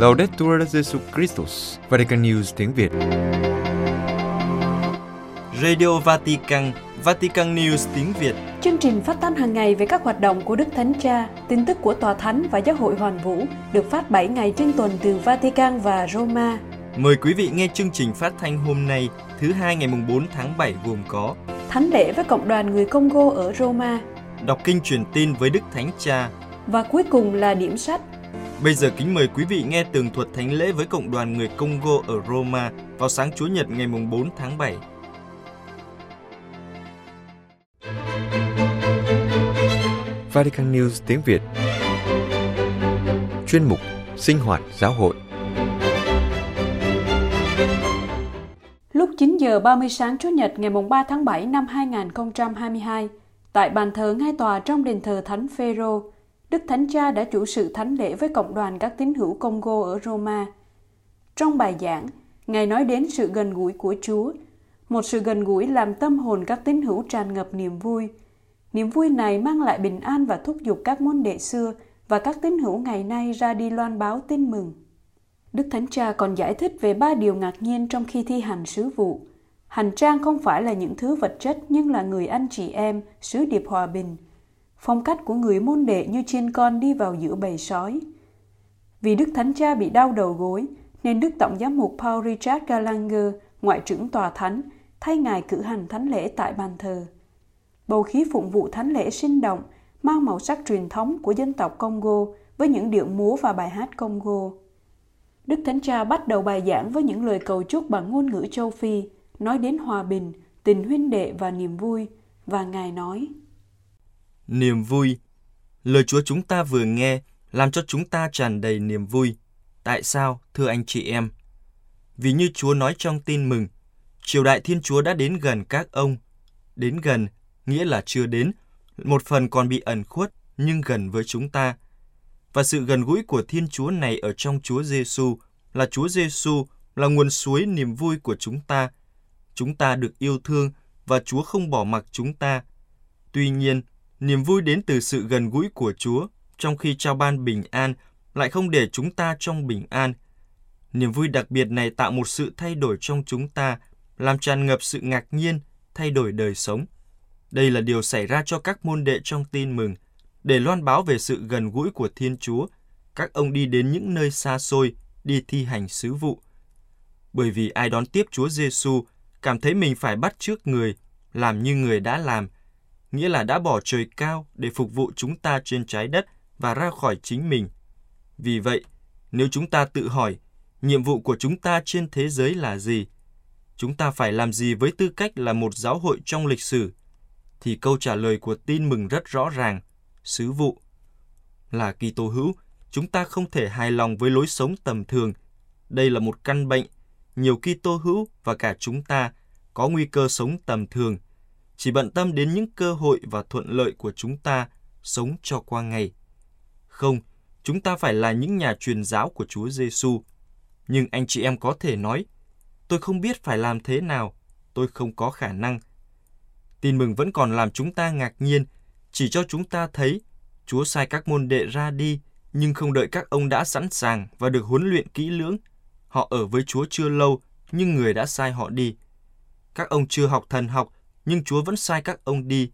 Laudetur Jesu Christus, Vatican News tiếng Việt. Radio Vatican, Vatican News tiếng Việt. Chương trình phát thanh hàng ngày về các hoạt động của Đức Thánh Cha, tin tức của Tòa Thánh và Giáo hội Hoàn Vũ được phát 7 ngày trên tuần từ Vatican và Roma. Mời quý vị nghe chương trình phát thanh hôm nay, thứ hai ngày mùng 4 tháng 7 gồm có Thánh lễ với cộng đoàn người Congo ở Roma đọc kinh truyền tin với Đức Thánh Cha. và cuối cùng là điểm sách. Bây giờ kính mời quý vị nghe tường thuật thánh lễ với cộng đoàn người Congo ở Roma vào sáng Chúa Nhật ngày mùng 4 tháng 7. Vatican News tiếng Việt Chuyên mục Sinh hoạt giáo hội Lúc 9 giờ 30 sáng Chủ nhật ngày mùng 3 tháng 7 năm 2022, tại bàn thờ ngay tòa trong đền thờ Thánh Phêrô, Đức Thánh Cha đã chủ sự thánh lễ với cộng đoàn các tín hữu Congo ở Roma. Trong bài giảng, Ngài nói đến sự gần gũi của Chúa, một sự gần gũi làm tâm hồn các tín hữu tràn ngập niềm vui. Niềm vui này mang lại bình an và thúc giục các môn đệ xưa và các tín hữu ngày nay ra đi loan báo tin mừng. Đức Thánh Cha còn giải thích về ba điều ngạc nhiên trong khi thi hành sứ vụ. Hành trang không phải là những thứ vật chất nhưng là người anh chị em, sứ điệp hòa bình. Phong cách của người môn đệ như chiên con đi vào giữa bầy sói. Vì Đức Thánh Cha bị đau đầu gối, nên Đức Tổng giám mục Paul Richard Gallagher, ngoại trưởng tòa thánh, thay ngài cử hành thánh lễ tại bàn thờ. Bầu khí phụng vụ thánh lễ sinh động, mang màu sắc truyền thống của dân tộc Congo với những điệu múa và bài hát Congo. Đức Thánh Cha bắt đầu bài giảng với những lời cầu chúc bằng ngôn ngữ châu Phi, nói đến hòa bình, tình huynh đệ và niềm vui, và Ngài nói, Niềm vui Lời Chúa chúng ta vừa nghe làm cho chúng ta tràn đầy niềm vui. Tại sao, thưa anh chị em? Vì như Chúa nói trong tin mừng, triều đại Thiên Chúa đã đến gần các ông. Đến gần nghĩa là chưa đến, một phần còn bị ẩn khuất nhưng gần với chúng ta. Và sự gần gũi của Thiên Chúa này ở trong Chúa Giêsu là Chúa Giêsu là nguồn suối niềm vui của chúng ta. Chúng ta được yêu thương và Chúa không bỏ mặc chúng ta. Tuy nhiên, niềm vui đến từ sự gần gũi của Chúa, trong khi trao ban bình an lại không để chúng ta trong bình an. Niềm vui đặc biệt này tạo một sự thay đổi trong chúng ta, làm tràn ngập sự ngạc nhiên, thay đổi đời sống. Đây là điều xảy ra cho các môn đệ trong tin mừng, để loan báo về sự gần gũi của Thiên Chúa. Các ông đi đến những nơi xa xôi, đi thi hành sứ vụ. Bởi vì ai đón tiếp Chúa Giêsu cảm thấy mình phải bắt trước người, làm như người đã làm, nghĩa là đã bỏ trời cao để phục vụ chúng ta trên trái đất và ra khỏi chính mình. Vì vậy, nếu chúng ta tự hỏi, nhiệm vụ của chúng ta trên thế giới là gì? Chúng ta phải làm gì với tư cách là một giáo hội trong lịch sử? Thì câu trả lời của tin mừng rất rõ ràng, sứ vụ. Là Kitô hữu, chúng ta không thể hài lòng với lối sống tầm thường. Đây là một căn bệnh, nhiều Kitô hữu và cả chúng ta có nguy cơ sống tầm thường, chỉ bận tâm đến những cơ hội và thuận lợi của chúng ta sống cho qua ngày. Không, chúng ta phải là những nhà truyền giáo của Chúa Giêsu. Nhưng anh chị em có thể nói, tôi không biết phải làm thế nào, tôi không có khả năng. Tin mừng vẫn còn làm chúng ta ngạc nhiên, chỉ cho chúng ta thấy Chúa sai các môn đệ ra đi, nhưng không đợi các ông đã sẵn sàng và được huấn luyện kỹ lưỡng. Họ ở với Chúa chưa lâu, nhưng người đã sai họ đi. Các ông chưa học thần học, nhưng Chúa vẫn sai các ông đi.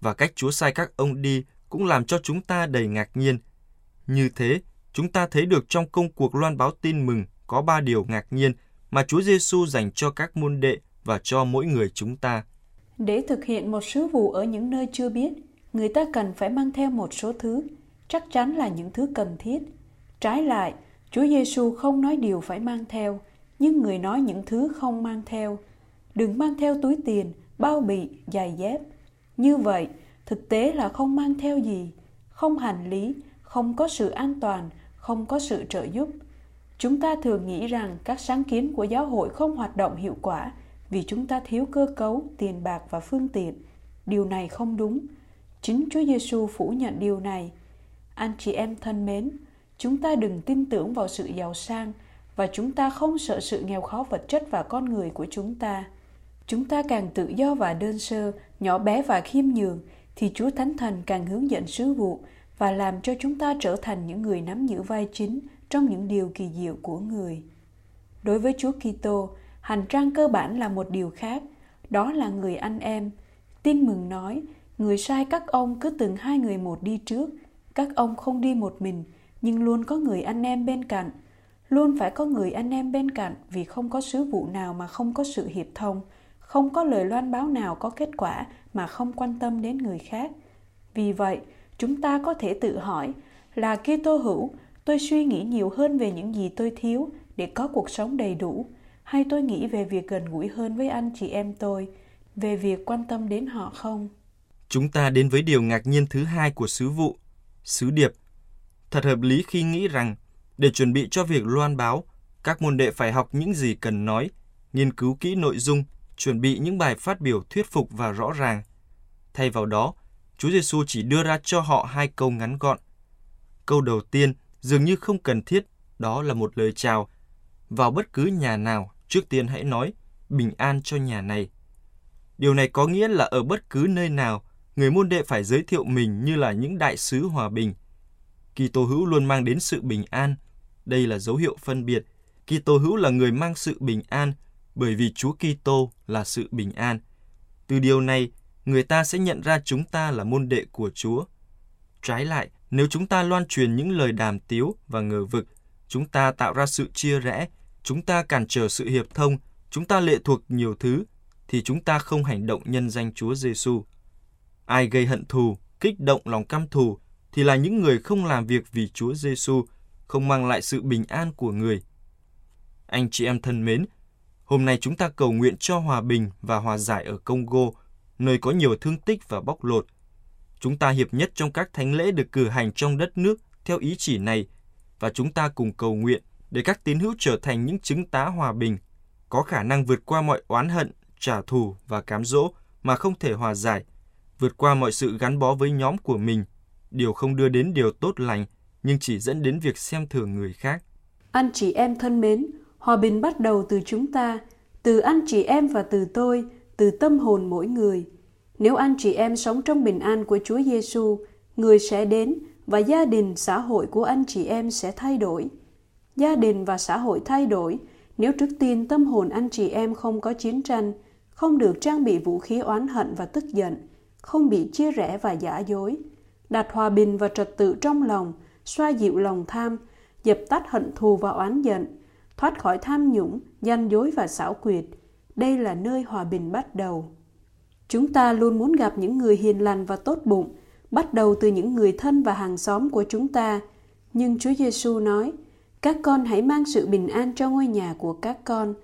Và cách Chúa sai các ông đi cũng làm cho chúng ta đầy ngạc nhiên. Như thế, chúng ta thấy được trong công cuộc loan báo tin mừng có ba điều ngạc nhiên mà Chúa Giêsu dành cho các môn đệ và cho mỗi người chúng ta. Để thực hiện một sứ vụ ở những nơi chưa biết, người ta cần phải mang theo một số thứ, chắc chắn là những thứ cần thiết. Trái lại, Chúa Giêsu không nói điều phải mang theo, nhưng người nói những thứ không mang theo. Đừng mang theo túi tiền, bao bì, giày dép. Như vậy, thực tế là không mang theo gì, không hành lý, không có sự an toàn, không có sự trợ giúp. Chúng ta thường nghĩ rằng các sáng kiến của giáo hội không hoạt động hiệu quả vì chúng ta thiếu cơ cấu, tiền bạc và phương tiện. Điều này không đúng. Chính Chúa Giêsu phủ nhận điều này. Anh chị em thân mến, chúng ta đừng tin tưởng vào sự giàu sang và chúng ta không sợ sự nghèo khó vật chất và con người của chúng ta. Chúng ta càng tự do và đơn sơ, nhỏ bé và khiêm nhường thì Chúa Thánh Thần càng hướng dẫn sứ vụ và làm cho chúng ta trở thành những người nắm giữ vai chính trong những điều kỳ diệu của người. Đối với Chúa Kitô, hành trang cơ bản là một điều khác, đó là người anh em. Tin mừng nói, người sai các ông cứ từng hai người một đi trước, các ông không đi một mình, nhưng luôn có người anh em bên cạnh. Luôn phải có người anh em bên cạnh vì không có sứ vụ nào mà không có sự hiệp thông, không có lời loan báo nào có kết quả mà không quan tâm đến người khác. Vì vậy, chúng ta có thể tự hỏi là khi tô hữu, tôi suy nghĩ nhiều hơn về những gì tôi thiếu để có cuộc sống đầy đủ, hay tôi nghĩ về việc gần gũi hơn với anh chị em tôi, về việc quan tâm đến họ không? Chúng ta đến với điều ngạc nhiên thứ hai của sứ vụ, sứ điệp. Thật hợp lý khi nghĩ rằng để chuẩn bị cho việc loan báo, các môn đệ phải học những gì cần nói, nghiên cứu kỹ nội dung, chuẩn bị những bài phát biểu thuyết phục và rõ ràng. Thay vào đó, Chúa Giêsu chỉ đưa ra cho họ hai câu ngắn gọn. Câu đầu tiên dường như không cần thiết, đó là một lời chào. Vào bất cứ nhà nào, trước tiên hãy nói bình an cho nhà này. Điều này có nghĩa là ở bất cứ nơi nào, người môn đệ phải giới thiệu mình như là những đại sứ hòa bình. Kitô hữu luôn mang đến sự bình an. Đây là dấu hiệu phân biệt. Kitô hữu là người mang sự bình an bởi vì Chúa Kitô là sự bình an. Từ điều này, người ta sẽ nhận ra chúng ta là môn đệ của Chúa. Trái lại, nếu chúng ta loan truyền những lời đàm tiếu và ngờ vực, chúng ta tạo ra sự chia rẽ, chúng ta cản trở sự hiệp thông, chúng ta lệ thuộc nhiều thứ, thì chúng ta không hành động nhân danh Chúa Giêsu. Ai gây hận thù, kích động lòng căm thù thì là những người không làm việc vì Chúa Giêsu, không mang lại sự bình an của người. Anh chị em thân mến, hôm nay chúng ta cầu nguyện cho hòa bình và hòa giải ở Congo, nơi có nhiều thương tích và bóc lột. Chúng ta hiệp nhất trong các thánh lễ được cử hành trong đất nước theo ý chỉ này và chúng ta cùng cầu nguyện để các tín hữu trở thành những chứng tá hòa bình, có khả năng vượt qua mọi oán hận, trả thù và cám dỗ mà không thể hòa giải, vượt qua mọi sự gắn bó với nhóm của mình, điều không đưa đến điều tốt lành nhưng chỉ dẫn đến việc xem thường người khác. Anh chị em thân mến, hòa bình bắt đầu từ chúng ta, từ anh chị em và từ tôi, từ tâm hồn mỗi người. Nếu anh chị em sống trong bình an của Chúa Giêsu, người sẽ đến và gia đình, xã hội của anh chị em sẽ thay đổi. Gia đình và xã hội thay đổi nếu trước tiên tâm hồn anh chị em không có chiến tranh, không được trang bị vũ khí oán hận và tức giận, không bị chia rẽ và giả dối, đặt hòa bình và trật tự trong lòng, xoa dịu lòng tham, dập tắt hận thù và oán giận, thoát khỏi tham nhũng, gian dối và xảo quyệt. Đây là nơi hòa bình bắt đầu. Chúng ta luôn muốn gặp những người hiền lành và tốt bụng, bắt đầu từ những người thân và hàng xóm của chúng ta. Nhưng Chúa Giêsu nói, các con hãy mang sự bình an cho ngôi nhà của các con.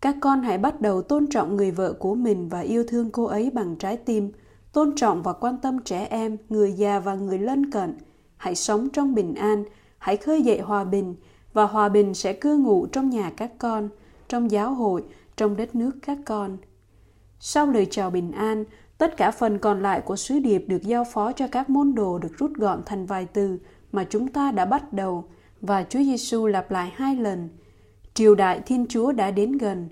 Các con hãy bắt đầu tôn trọng người vợ của mình và yêu thương cô ấy bằng trái tim, tôn trọng và quan tâm trẻ em, người già và người lân cận. Hãy sống trong bình an, hãy khơi dậy hòa bình và hòa bình sẽ cư ngụ trong nhà các con, trong giáo hội, trong đất nước các con. Sau lời chào bình an, tất cả phần còn lại của sứ điệp được giao phó cho các môn đồ được rút gọn thành vài từ mà chúng ta đã bắt đầu và Chúa Giêsu lặp lại hai lần. Triều đại Thiên Chúa đã đến gần.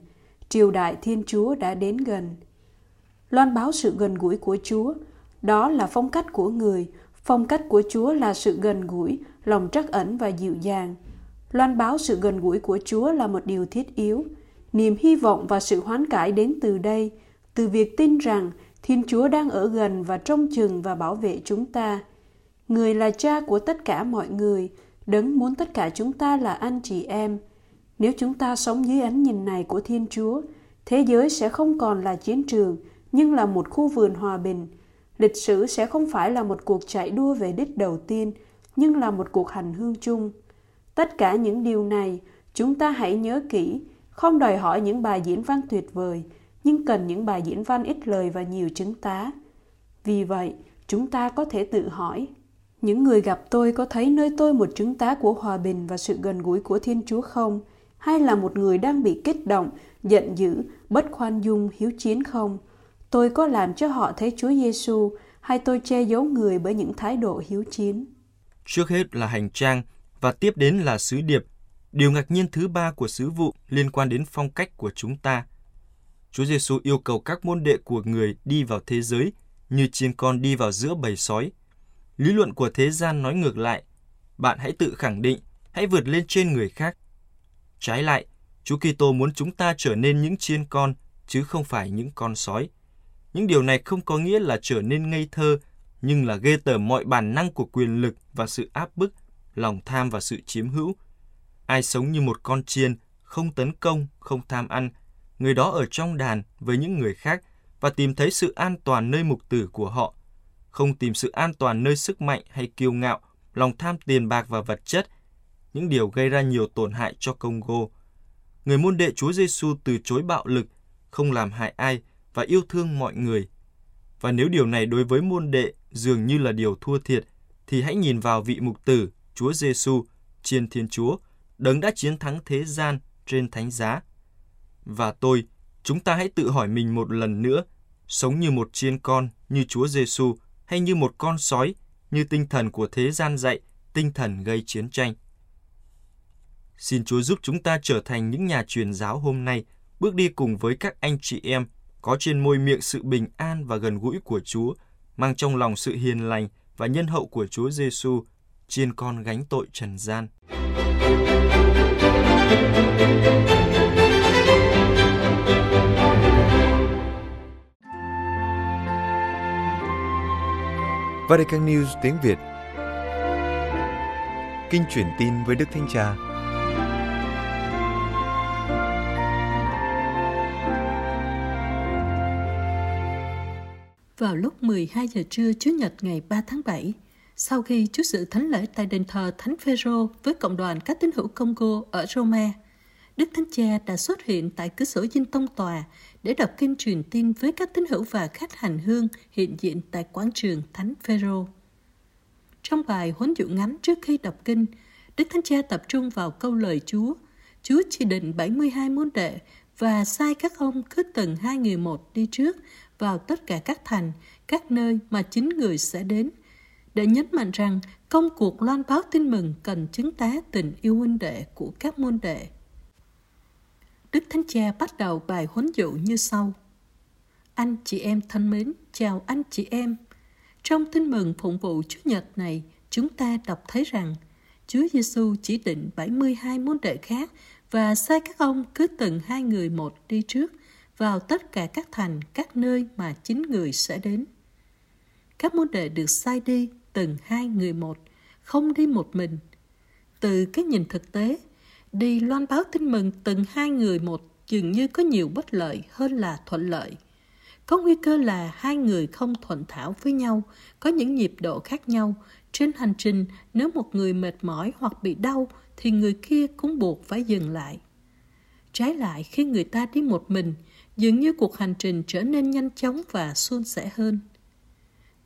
Triều đại Thiên Chúa đã đến gần. Loan báo sự gần gũi của Chúa, đó là phong cách của người. Phong cách của Chúa là sự gần gũi, lòng trắc ẩn và dịu dàng. Loan báo sự gần gũi của Chúa là một điều thiết yếu. Niềm hy vọng và sự hoán cải đến từ đây, từ việc tin rằng Thiên Chúa đang ở gần và trông chừng và bảo vệ chúng ta. Người là cha của tất cả mọi người, đấng muốn tất cả chúng ta là anh chị em. Nếu chúng ta sống dưới ánh nhìn này của Thiên Chúa, thế giới sẽ không còn là chiến trường, nhưng là một khu vườn hòa bình. Lịch sử sẽ không phải là một cuộc chạy đua về đích đầu tiên, nhưng là một cuộc hành hương chung. Tất cả những điều này, chúng ta hãy nhớ kỹ, không đòi hỏi những bài diễn văn tuyệt vời, nhưng cần những bài diễn văn ít lời và nhiều chứng tá. Vì vậy, chúng ta có thể tự hỏi, những người gặp tôi có thấy nơi tôi một chứng tá của hòa bình và sự gần gũi của Thiên Chúa không? Hay là một người đang bị kích động, giận dữ, bất khoan dung, hiếu chiến không? Tôi có làm cho họ thấy Chúa Giêsu hay tôi che giấu người bởi những thái độ hiếu chiến? Trước hết là hành trang và tiếp đến là sứ điệp. Điều ngạc nhiên thứ ba của sứ vụ liên quan đến phong cách của chúng ta. Chúa Giêsu yêu cầu các môn đệ của người đi vào thế giới như chiên con đi vào giữa bầy sói. Lý luận của thế gian nói ngược lại. Bạn hãy tự khẳng định hãy vượt lên trên người khác. Trái lại, Chúa Kitô muốn chúng ta trở nên những chiên con chứ không phải những con sói. Những điều này không có nghĩa là trở nên ngây thơ, nhưng là ghê tởm mọi bản năng của quyền lực và sự áp bức, lòng tham và sự chiếm hữu. Ai sống như một con chiên, không tấn công, không tham ăn, người đó ở trong đàn với những người khác và tìm thấy sự an toàn nơi mục tử của họ, không tìm sự an toàn nơi sức mạnh hay kiêu ngạo, lòng tham tiền bạc và vật chất, những điều gây ra nhiều tổn hại cho Congo. Người môn đệ Chúa Giêsu từ chối bạo lực, không làm hại ai và yêu thương mọi người. Và nếu điều này đối với môn đệ dường như là điều thua thiệt, thì hãy nhìn vào vị mục tử Chúa Giêsu, Chiên Thiên Chúa, đấng đã chiến thắng thế gian trên thánh giá. Và tôi, chúng ta hãy tự hỏi mình một lần nữa, sống như một chiên con như Chúa Giêsu hay như một con sói như tinh thần của thế gian dạy, tinh thần gây chiến tranh. Xin Chúa giúp chúng ta trở thành những nhà truyền giáo hôm nay, bước đi cùng với các anh chị em, có trên môi miệng sự bình an và gần gũi của Chúa, mang trong lòng sự hiền lành và nhân hậu của Chúa Giêsu, chiên con gánh tội trần gian. Vatican News tiếng Việt Kinh truyền tin với Đức Thánh Cha Vào lúc 12 giờ trưa Chủ nhật ngày 3 tháng 7, sau khi Chúa sự thánh lễ tại đền thờ Thánh Phêrô với cộng đoàn các tín hữu Congo ở Roma, Đức Thánh Cha đã xuất hiện tại cửa sổ dinh tông tòa để đọc kinh truyền tin với các tín hữu và khách hành hương hiện diện tại quảng trường Thánh Phêrô. Trong bài huấn dụ ngắn trước khi đọc kinh, Đức Thánh Cha tập trung vào câu lời Chúa. Chúa chỉ định 72 môn đệ và sai các ông cứ từng hai người một đi trước vào tất cả các thành, các nơi mà chính người sẽ đến, để nhấn mạnh rằng công cuộc loan báo tin mừng cần chứng tá tình yêu huynh đệ của các môn đệ. Đức Thánh Cha bắt đầu bài huấn dụ như sau. Anh chị em thân mến, chào anh chị em. Trong tin mừng phụng vụ Chúa Nhật này, chúng ta đọc thấy rằng Chúa Giêsu chỉ định 72 môn đệ khác và sai các ông cứ từng hai người một đi trước vào tất cả các thành, các nơi mà chính người sẽ đến. Các môn đệ được sai đi từng hai người một, không đi một mình. Từ cái nhìn thực tế, đi loan báo tin mừng từng hai người một dường như có nhiều bất lợi hơn là thuận lợi. Có nguy cơ là hai người không thuận thảo với nhau, có những nhịp độ khác nhau. Trên hành trình, nếu một người mệt mỏi hoặc bị đau, thì người kia cũng buộc phải dừng lại. Trái lại, khi người ta đi một mình, dường như cuộc hành trình trở nên nhanh chóng và suôn sẻ hơn.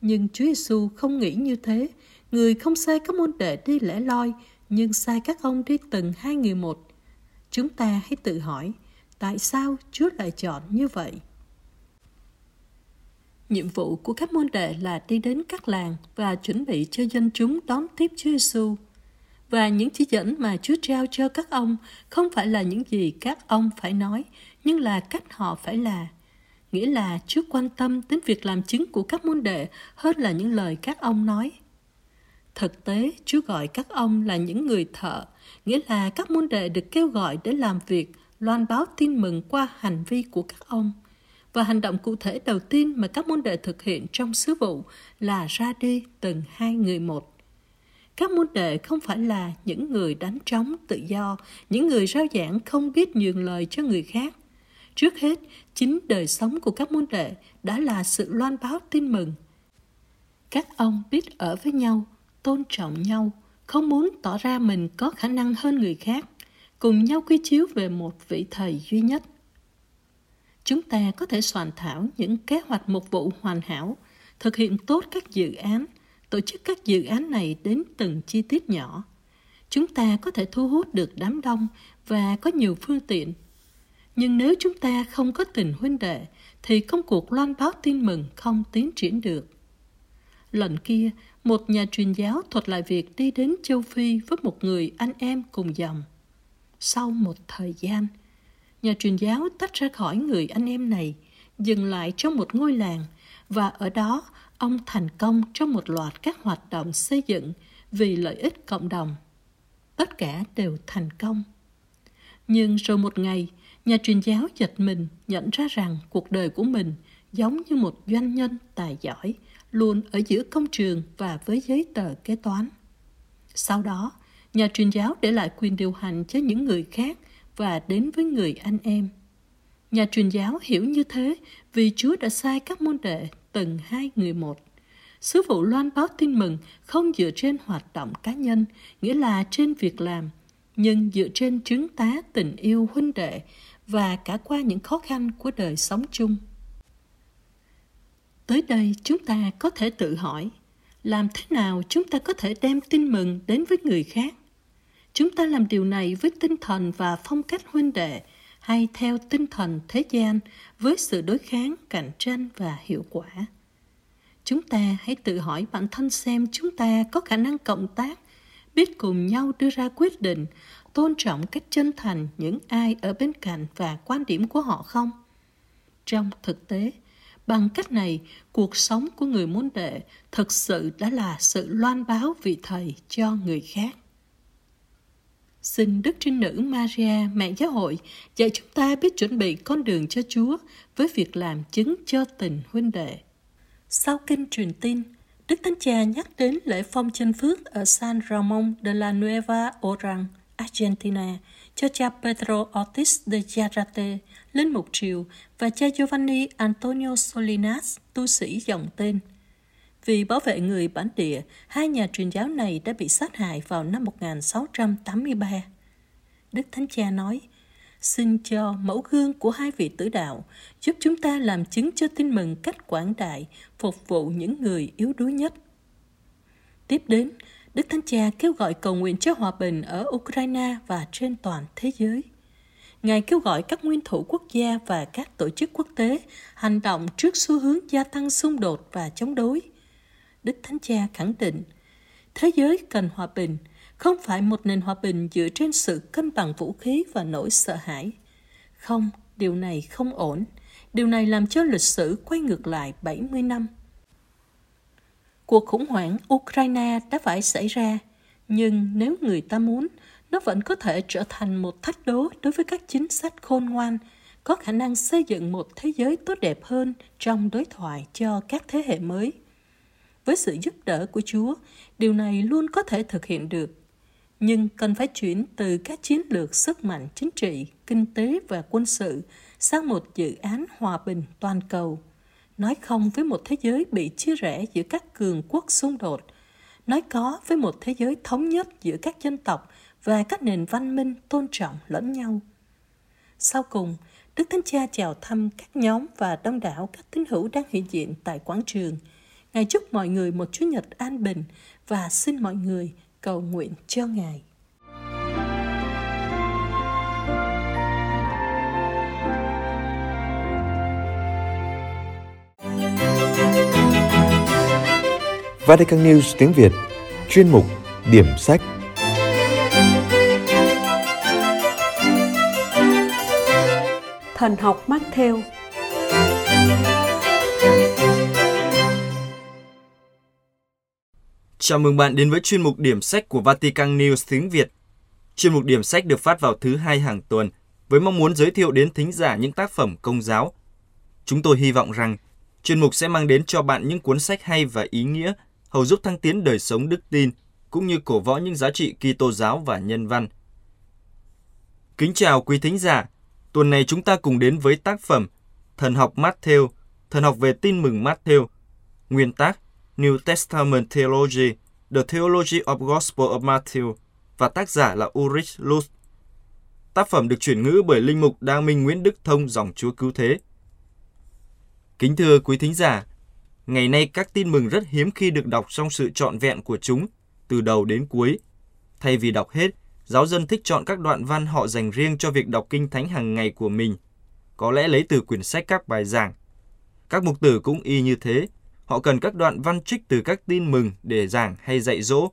Nhưng Chúa Giêsu không nghĩ như thế, người không sai các môn đệ đi lẻ loi, nhưng sai các ông đi từng hai người một. Chúng ta hãy tự hỏi, tại sao Chúa lại chọn như vậy? Nhiệm vụ của các môn đệ là đi đến các làng và chuẩn bị cho dân chúng đón tiếp Chúa Giêsu. Và những chỉ dẫn mà Chúa trao cho các ông không phải là những gì các ông phải nói, nhưng là cách họ phải là. Nghĩa là trước quan tâm đến việc làm chứng của các môn đệ hơn là những lời các ông nói. Thực tế, Chúa gọi các ông là những người thợ, nghĩa là các môn đệ được kêu gọi để làm việc, loan báo tin mừng qua hành vi của các ông. Và hành động cụ thể đầu tiên mà các môn đệ thực hiện trong sứ vụ là ra đi từng hai người một. Các môn đệ không phải là những người đánh trống tự do, những người rao giảng không biết nhường lời cho người khác. Trước hết, chính đời sống của các môn đệ đã là sự loan báo tin mừng. Các ông biết ở với nhau, tôn trọng nhau, không muốn tỏ ra mình có khả năng hơn người khác, cùng nhau quy chiếu về một vị thầy duy nhất. Chúng ta có thể soạn thảo những kế hoạch mục vụ hoàn hảo, thực hiện tốt các dự án, tổ chức các dự án này đến từng chi tiết nhỏ. Chúng ta có thể thu hút được đám đông và có nhiều phương tiện. Nhưng nếu chúng ta không có tình huynh đệ, thì công cuộc loan báo tin mừng không tiến triển được. Lần kia, một nhà truyền giáo thuật lại việc đi đến châu Phi với một người anh em cùng dòng. Sau một thời gian, nhà truyền giáo tách ra khỏi người anh em này, dừng lại trong một ngôi làng và ở đó ông thành công trong một loạt các hoạt động xây dựng vì lợi ích cộng đồng. tất cả đều thành công. Nhưng rồi một ngày, nhà truyền giáo giật mình nhận ra rằng cuộc đời của mình giống như một doanh nhân tài giỏi, luôn ở giữa công trường và với giấy tờ kế toán. Sau đó, nhà truyền giáo để lại quyền điều hành cho những người khác và đến với người anh em. Nhà truyền giáo hiểu như thế vì Chúa đã sai các môn đệ từng hai người một. Sứ vụ loan báo tin mừng không dựa trên hoạt động cá nhân, nghĩa là trên việc làm, nhưng dựa trên chứng tá tình yêu huynh đệ và cả qua những khó khăn của đời sống chung. Tới đây chúng ta có thể tự hỏi, làm thế nào chúng ta có thể đem tin mừng đến với người khác? Chúng ta làm điều này với tinh thần và phong cách huynh đệ hay theo tinh thần thế gian với sự đối kháng, cạnh tranh và hiệu quả? Chúng ta hãy tự hỏi bản thân xem chúng ta có khả năng cộng tác, biết cùng nhau đưa ra quyết định, tôn trọng cách chân thành những ai ở bên cạnh và quan điểm của họ không? Trong thực tế, bằng cách này, cuộc sống của người môn đệ thực sự đã là sự loan báo vị thầy cho người khác. Xin Đức Trinh Nữ Maria, mẹ giáo hội, dạy chúng ta biết chuẩn bị con đường cho Chúa với việc làm chứng cho tình huynh đệ. Sau kinh truyền tin, Đức Thánh Cha nhắc đến lễ phong chân phước ở San Ramon de la Nueva Oran, Argentina, cho cha Pedro Ortiz de Yarate, lên mục triều, và cha Giovanni Antonio Solinas, tu sĩ dòng tên. Vì bảo vệ người bản địa, hai nhà truyền giáo này đã bị sát hại vào năm 1683. Đức Thánh Cha nói, xin cho mẫu gương của hai vị tử đạo giúp chúng ta làm chứng cho tin mừng cách quảng đại, phục vụ những người yếu đuối nhất. Tiếp đến, Đức Thánh Cha kêu gọi cầu nguyện cho hòa bình ở Ukraine và trên toàn thế giới. Ngài kêu gọi các nguyên thủ quốc gia và các tổ chức quốc tế hành động trước xu hướng gia tăng xung đột và chống đối. Đức Thánh Cha khẳng định, thế giới cần hòa bình, không phải một nền hòa bình dựa trên sự cân bằng vũ khí và nỗi sợ hãi. Không, điều này không ổn. Điều này làm cho lịch sử quay ngược lại 70 năm. Cuộc khủng hoảng Ukraine đã phải xảy ra, nhưng nếu người ta muốn, nó vẫn có thể trở thành một thách đố đối với các chính sách khôn ngoan, có khả năng xây dựng một thế giới tốt đẹp hơn trong đối thoại cho các thế hệ mới. Với sự giúp đỡ của Chúa, điều này luôn có thể thực hiện được nhưng cần phải chuyển từ các chiến lược sức mạnh chính trị, kinh tế và quân sự sang một dự án hòa bình toàn cầu. Nói không với một thế giới bị chia rẽ giữa các cường quốc xung đột, nói có với một thế giới thống nhất giữa các dân tộc và các nền văn minh tôn trọng lẫn nhau. Sau cùng, Đức Thánh Cha chào thăm các nhóm và đông đảo các tín hữu đang hiện diện tại quảng trường. Ngài chúc mọi người một Chúa Nhật an bình và xin mọi người cầu nguyện cho Ngài. Vatican News tiếng Việt Chuyên mục Điểm sách Thần học Matthew Chào mừng bạn đến với chuyên mục điểm sách của Vatican News tiếng Việt. Chuyên mục điểm sách được phát vào thứ hai hàng tuần với mong muốn giới thiệu đến thính giả những tác phẩm công giáo. Chúng tôi hy vọng rằng chuyên mục sẽ mang đến cho bạn những cuốn sách hay và ý nghĩa, hầu giúp thăng tiến đời sống đức tin, cũng như cổ võ những giá trị Kitô giáo và nhân văn. Kính chào quý thính giả, tuần này chúng ta cùng đến với tác phẩm Thần học Matthew, Thần học về tin mừng Matthew, nguyên tác New Testament Theology, The Theology of Gospel of Matthew và tác giả là Ulrich Lutz. Tác phẩm được chuyển ngữ bởi Linh mục Đa Minh Nguyễn Đức Thông dòng Chúa Cứu Thế. Kính thưa quý thính giả, ngày nay các tin mừng rất hiếm khi được đọc trong sự trọn vẹn của chúng, từ đầu đến cuối. Thay vì đọc hết, giáo dân thích chọn các đoạn văn họ dành riêng cho việc đọc kinh thánh hàng ngày của mình, có lẽ lấy từ quyển sách các bài giảng. Các mục tử cũng y như thế, Họ cần các đoạn văn trích từ các tin mừng để giảng hay dạy dỗ.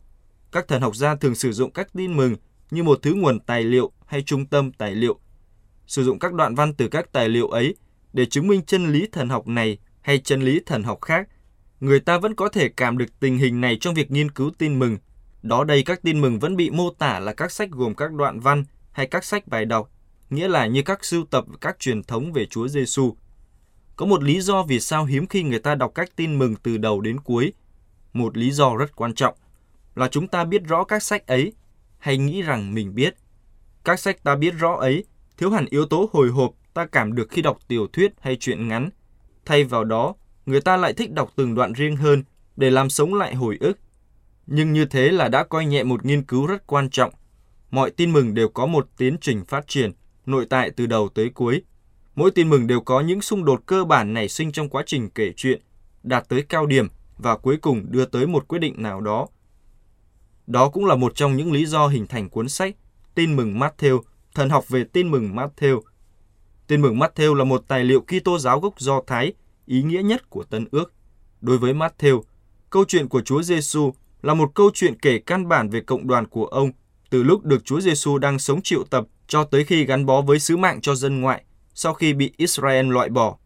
Các thần học gia thường sử dụng các tin mừng như một thứ nguồn tài liệu hay trung tâm tài liệu. Sử dụng các đoạn văn từ các tài liệu ấy để chứng minh chân lý thần học này hay chân lý thần học khác. Người ta vẫn có thể cảm được tình hình này trong việc nghiên cứu tin mừng, Đó đây các tin mừng vẫn bị mô tả là các sách gồm các đoạn văn hay các sách bài đọc, nghĩa là như các sưu tập các truyền thống về Chúa Giêsu. Có một lý do vì sao hiếm khi người ta đọc các tin mừng từ đầu đến cuối. Một lý do rất quan trọng là chúng ta biết rõ các sách ấy hay nghĩ rằng mình biết. Các sách ta biết rõ ấy thiếu hẳn yếu tố hồi hộp ta cảm được khi đọc tiểu thuyết hay truyện ngắn. Thay vào đó, người ta lại thích đọc từng đoạn riêng hơn để làm sống lại hồi ức. Nhưng như thế là đã coi nhẹ một nghiên cứu rất quan trọng. Mọi tin mừng đều có một tiến trình phát triển, nội tại từ đầu tới cuối. Mỗi tin mừng đều có những xung đột cơ bản nảy sinh trong quá trình kể chuyện, đạt tới cao điểm và cuối cùng đưa tới một quyết định nào đó. Đó cũng là một trong những lý do hình thành cuốn sách Tin mừng Matthew, thần học về tin mừng Matthew. Tin mừng Matthew là một tài liệu Kitô giáo gốc Do Thái, ý nghĩa nhất của Tân ước. Đối với Matthew, câu chuyện của Chúa Giêsu là một câu chuyện kể căn bản về cộng đoàn của ông từ lúc được Chúa Giêsu đang sống triệu tập cho tới khi gắn bó với sứ mạng cho dân ngoại sau khi bị Israel loại bỏ.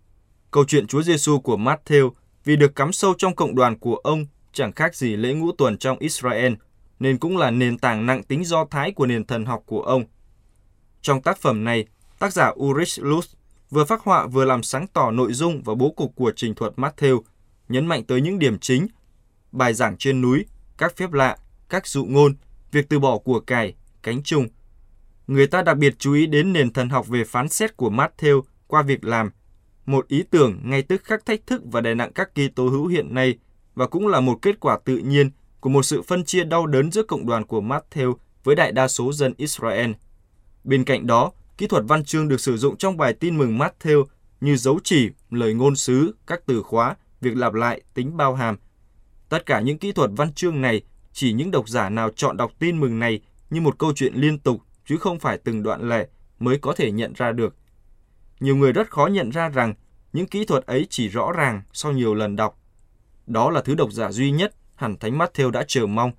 Câu chuyện Chúa Giêsu của Matthew vì được cắm sâu trong cộng đoàn của ông chẳng khác gì lễ ngũ tuần trong Israel, nên cũng là nền tảng nặng tính do thái của nền thần học của ông. Trong tác phẩm này, tác giả Ulrich Lutz vừa phát họa vừa làm sáng tỏ nội dung và bố cục của trình thuật Matthew, nhấn mạnh tới những điểm chính, bài giảng trên núi, các phép lạ, các dụ ngôn, việc từ bỏ của cải, cánh chung. Người ta đặc biệt chú ý đến nền thần học về phán xét của Matthew qua việc làm, một ý tưởng ngay tức khắc thách thức và đè nặng các kỳ tố hữu hiện nay và cũng là một kết quả tự nhiên của một sự phân chia đau đớn giữa cộng đoàn của Matthew với đại đa số dân Israel. Bên cạnh đó, kỹ thuật văn chương được sử dụng trong bài tin mừng Matthew như dấu chỉ, lời ngôn sứ, các từ khóa, việc lặp lại, tính bao hàm. Tất cả những kỹ thuật văn chương này chỉ những độc giả nào chọn đọc tin mừng này như một câu chuyện liên tục chứ không phải từng đoạn lẻ mới có thể nhận ra được. Nhiều người rất khó nhận ra rằng những kỹ thuật ấy chỉ rõ ràng sau nhiều lần đọc. Đó là thứ độc giả duy nhất hẳn Thánh Matthew đã chờ mong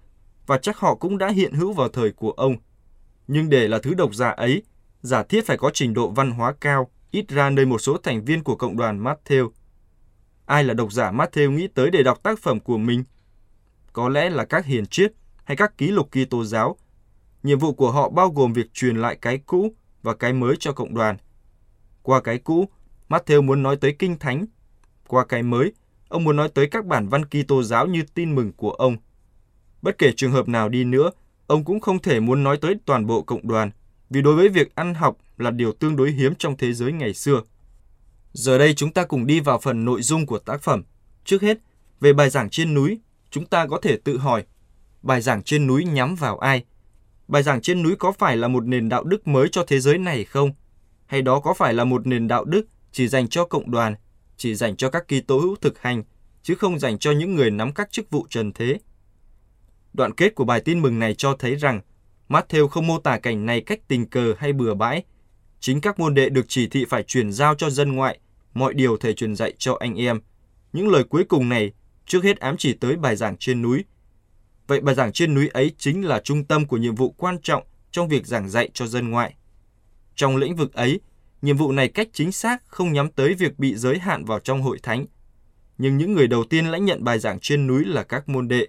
và chắc họ cũng đã hiện hữu vào thời của ông. Nhưng để là thứ độc giả ấy, giả thiết phải có trình độ văn hóa cao, ít ra nơi một số thành viên của cộng đoàn Matthew. Ai là độc giả Matthew nghĩ tới để đọc tác phẩm của mình? Có lẽ là các hiền triết hay các ký lục Kitô giáo. Nhiệm vụ của họ bao gồm việc truyền lại cái cũ và cái mới cho cộng đoàn. Qua cái cũ, Matthew muốn nói tới kinh thánh. Qua cái mới, ông muốn nói tới các bản văn Kitô giáo như tin mừng của ông. Bất kể trường hợp nào đi nữa, ông cũng không thể muốn nói tới toàn bộ cộng đoàn, vì đối với việc ăn học là điều tương đối hiếm trong thế giới ngày xưa. Giờ đây chúng ta cùng đi vào phần nội dung của tác phẩm. Trước hết, về bài giảng trên núi, chúng ta có thể tự hỏi, bài giảng trên núi nhắm vào ai? Bài giảng trên núi có phải là một nền đạo đức mới cho thế giới này không? Hay đó có phải là một nền đạo đức chỉ dành cho cộng đoàn, chỉ dành cho các kỳ tố hữu thực hành, chứ không dành cho những người nắm các chức vụ trần thế? Đoạn kết của bài tin mừng này cho thấy rằng Matthew không mô tả cảnh này cách tình cờ hay bừa bãi. Chính các môn đệ được chỉ thị phải truyền giao cho dân ngoại, mọi điều thầy truyền dạy cho anh em. Những lời cuối cùng này trước hết ám chỉ tới bài giảng trên núi. Vậy bài giảng trên núi ấy chính là trung tâm của nhiệm vụ quan trọng trong việc giảng dạy cho dân ngoại. Trong lĩnh vực ấy, nhiệm vụ này cách chính xác không nhắm tới việc bị giới hạn vào trong hội thánh. Nhưng những người đầu tiên lãnh nhận bài giảng trên núi là các môn đệ.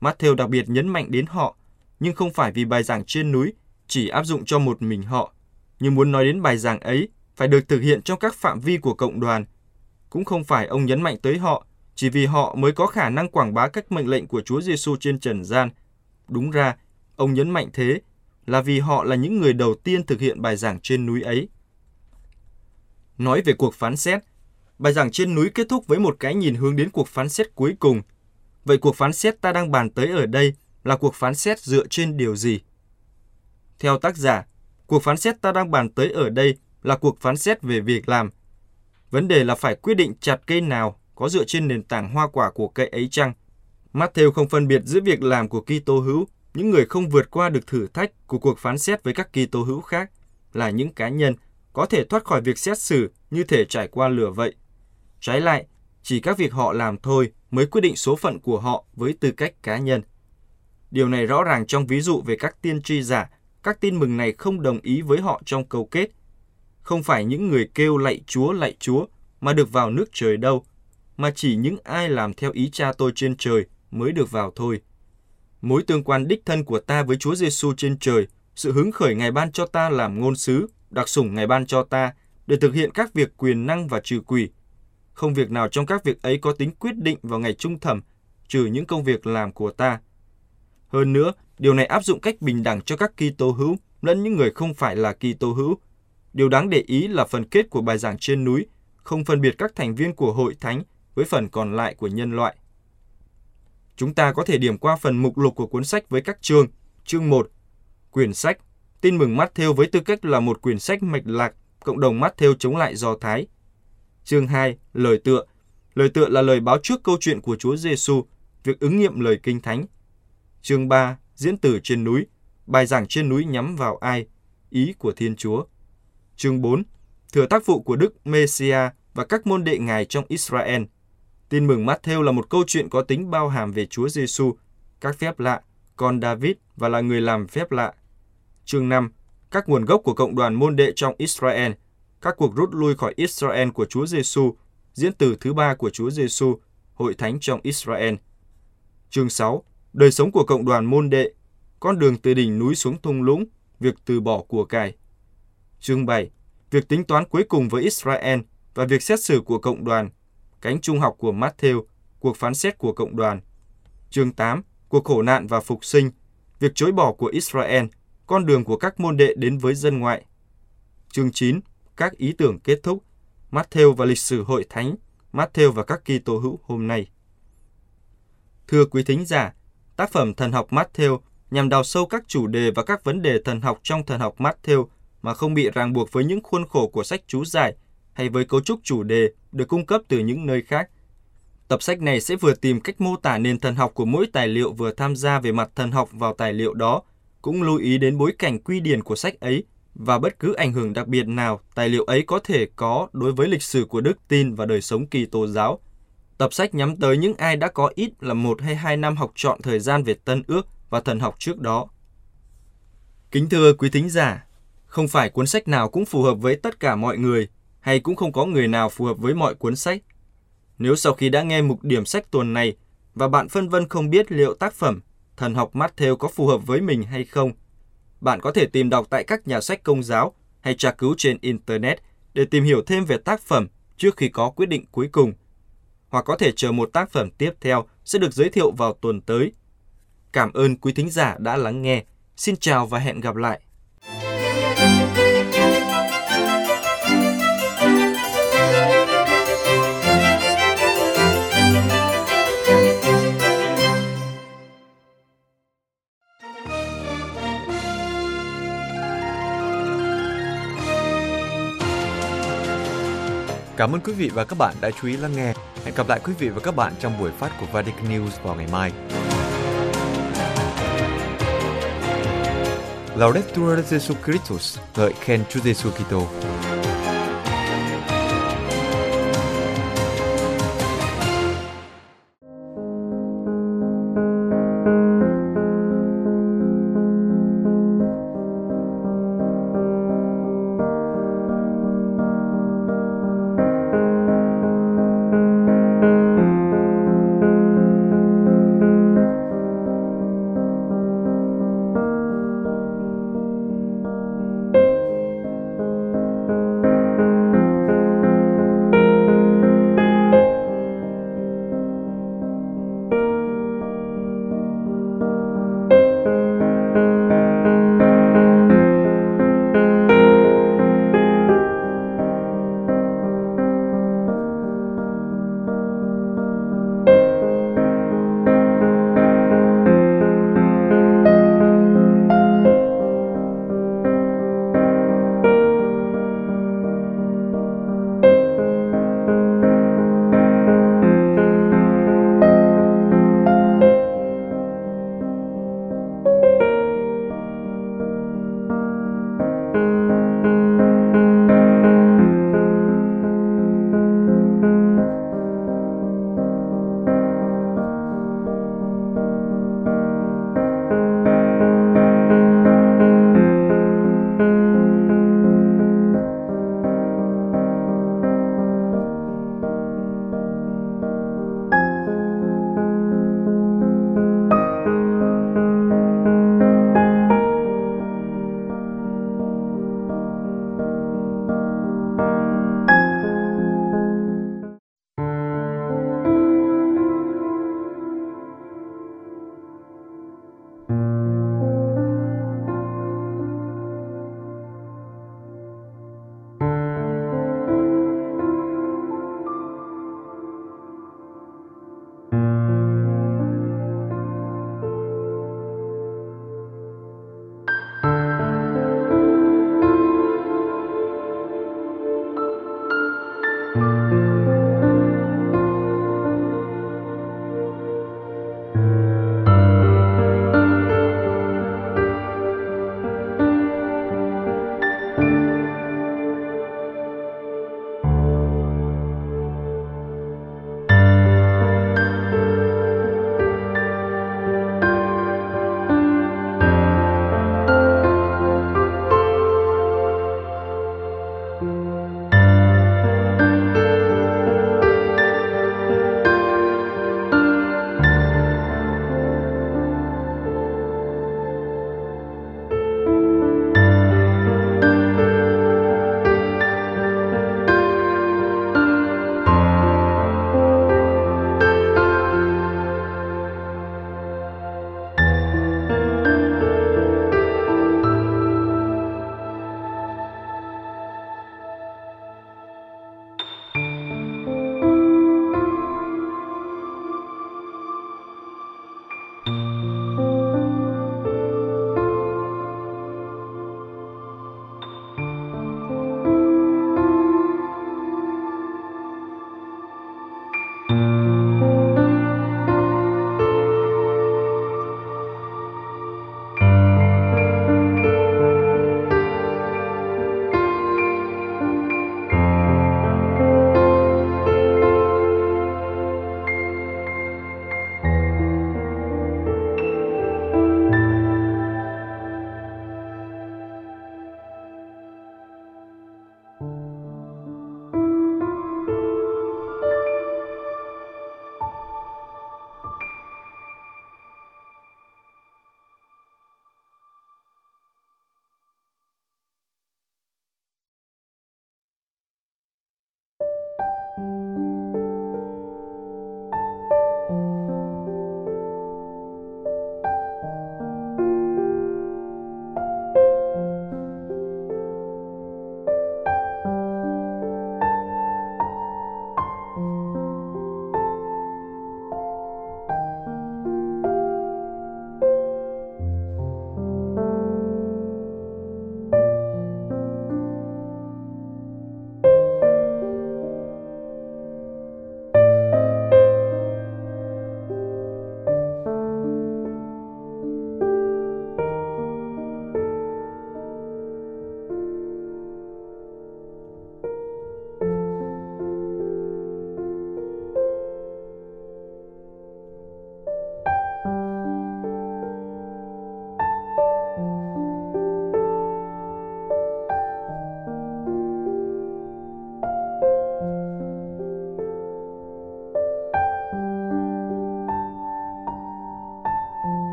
Matthew đặc biệt nhấn mạnh đến họ, nhưng không phải vì bài giảng trên núi chỉ áp dụng cho một mình họ, nhưng muốn nói đến bài giảng ấy phải được thực hiện trong các phạm vi của cộng đoàn. Cũng không phải ông nhấn mạnh tới họ chỉ vì họ mới có khả năng quảng bá các mệnh lệnh của Chúa Giêsu trên trần gian. Đúng ra, ông nhấn mạnh thế là vì họ là những người đầu tiên thực hiện bài giảng trên núi ấy. Nói về cuộc phán xét, bài giảng trên núi kết thúc với một cái nhìn hướng đến cuộc phán xét cuối cùng. Vậy cuộc phán xét ta đang bàn tới ở đây là cuộc phán xét dựa trên điều gì? Theo tác giả, cuộc phán xét ta đang bàn tới ở đây là cuộc phán xét về việc làm. Vấn đề là phải quyết định chặt cây nào có dựa trên nền tảng hoa quả của cây ấy chăng? Matthew không phân biệt giữa việc làm của Kitô hữu, những người không vượt qua được thử thách của cuộc phán xét với các Kitô hữu khác là những cá nhân có thể thoát khỏi việc xét xử như thể trải qua lửa vậy. Trái lại, chỉ các việc họ làm thôi mới quyết định số phận của họ với tư cách cá nhân. Điều này rõ ràng trong ví dụ về các tiên tri giả, các tin mừng này không đồng ý với họ trong câu kết. Không phải những người kêu lạy Chúa lạy Chúa mà được vào nước trời đâu, mà chỉ những ai làm theo ý cha tôi trên trời mới được vào thôi. Mối tương quan đích thân của ta với Chúa Giêsu trên trời, sự hứng khởi Ngài ban cho ta làm ngôn sứ, đặc sủng Ngài ban cho ta để thực hiện các việc quyền năng và trừ quỷ. Không việc nào trong các việc ấy có tính quyết định vào ngày trung thẩm, trừ những công việc làm của ta. Hơn nữa, điều này áp dụng cách bình đẳng cho các Kitô hữu lẫn những người không phải là Kitô hữu. Điều đáng để ý là phần kết của bài giảng trên núi không phân biệt các thành viên của hội thánh với phần còn lại của nhân loại. Chúng ta có thể điểm qua phần mục lục của cuốn sách với các chương. Chương 1. Quyển sách. Tin mừng Matthew với tư cách là một quyển sách mạch lạc, cộng đồng Matthew chống lại Do Thái. Chương 2. Lời tựa. Lời tựa là lời báo trước câu chuyện của Chúa Giêsu, việc ứng nghiệm lời Kinh Thánh. Chương 3. Diễn từ trên núi. Bài giảng trên núi nhắm vào ai? Ý của Thiên Chúa. Chương 4. Thừa tác vụ của Đức Messia và các môn đệ ngài trong Israel. Tin mừng Matthew là một câu chuyện có tính bao hàm về Chúa Giêsu, các phép lạ, con David và là người làm phép lạ. Chương 5. Các nguồn gốc của cộng đoàn môn đệ trong Israel, các cuộc rút lui khỏi Israel của Chúa Giêsu, diễn từ thứ ba của Chúa Giêsu, hội thánh trong Israel. Chương 6. Đời sống của cộng đoàn môn đệ, con đường từ đỉnh núi xuống thung lũng, việc từ bỏ của cải. Chương 7. Việc tính toán cuối cùng với Israel và việc xét xử của cộng đoàn, cánh trung học của Matthew, cuộc phán xét của cộng đoàn. Chương 8. Cuộc khổ nạn và phục sinh, việc chối bỏ của Israel, con đường của các môn đệ đến với dân ngoại. Chương 9. Các ý tưởng kết thúc, Matthew và lịch sử hội thánh, Matthew và các Kitô hữu hôm nay. Thưa quý thính giả, tác phẩm Thần học Matthew nhằm đào sâu các chủ đề và các vấn đề thần học trong thần học Matthew mà không bị ràng buộc với những khuôn khổ của sách chú giải hay với cấu trúc chủ đề được cung cấp từ những nơi khác. Tập sách này sẽ vừa tìm cách mô tả nền thần học của mỗi tài liệu vừa tham gia về mặt thần học vào tài liệu đó, cũng lưu ý đến bối cảnh quy điển của sách ấy và bất cứ ảnh hưởng đặc biệt nào tài liệu ấy có thể có đối với lịch sử của đức tin và đời sống kỳ tô giáo. Tập sách nhắm tới những ai đã có ít là một hay hai năm học trọn thời gian về Tân ước và thần học trước đó. Kính thưa quý thính giả, không phải cuốn sách nào cũng phù hợp với tất cả mọi người, hay cũng không có người nào phù hợp với mọi cuốn sách. Nếu sau khi đã nghe mục điểm sách tuần này và bạn phân vân không biết liệu tác phẩm Thần học Matthew có phù hợp với mình hay không, bạn có thể tìm đọc tại các nhà sách công giáo hay tra cứu trên Internet để tìm hiểu thêm về tác phẩm trước khi có quyết định cuối cùng. Hoặc có thể chờ một tác phẩm tiếp theo sẽ được giới thiệu vào tuần tới. Cảm ơn quý thính giả đã lắng nghe. Xin chào và hẹn gặp lại. Cảm ơn quý vị và các bạn đã chú ý lắng nghe. Hẹn gặp lại quý vị và các bạn trong buổi phát của Vatican News vào ngày mai. Laudetur Jesu Christus, ngợi khen Chúa Giêsu Kitô.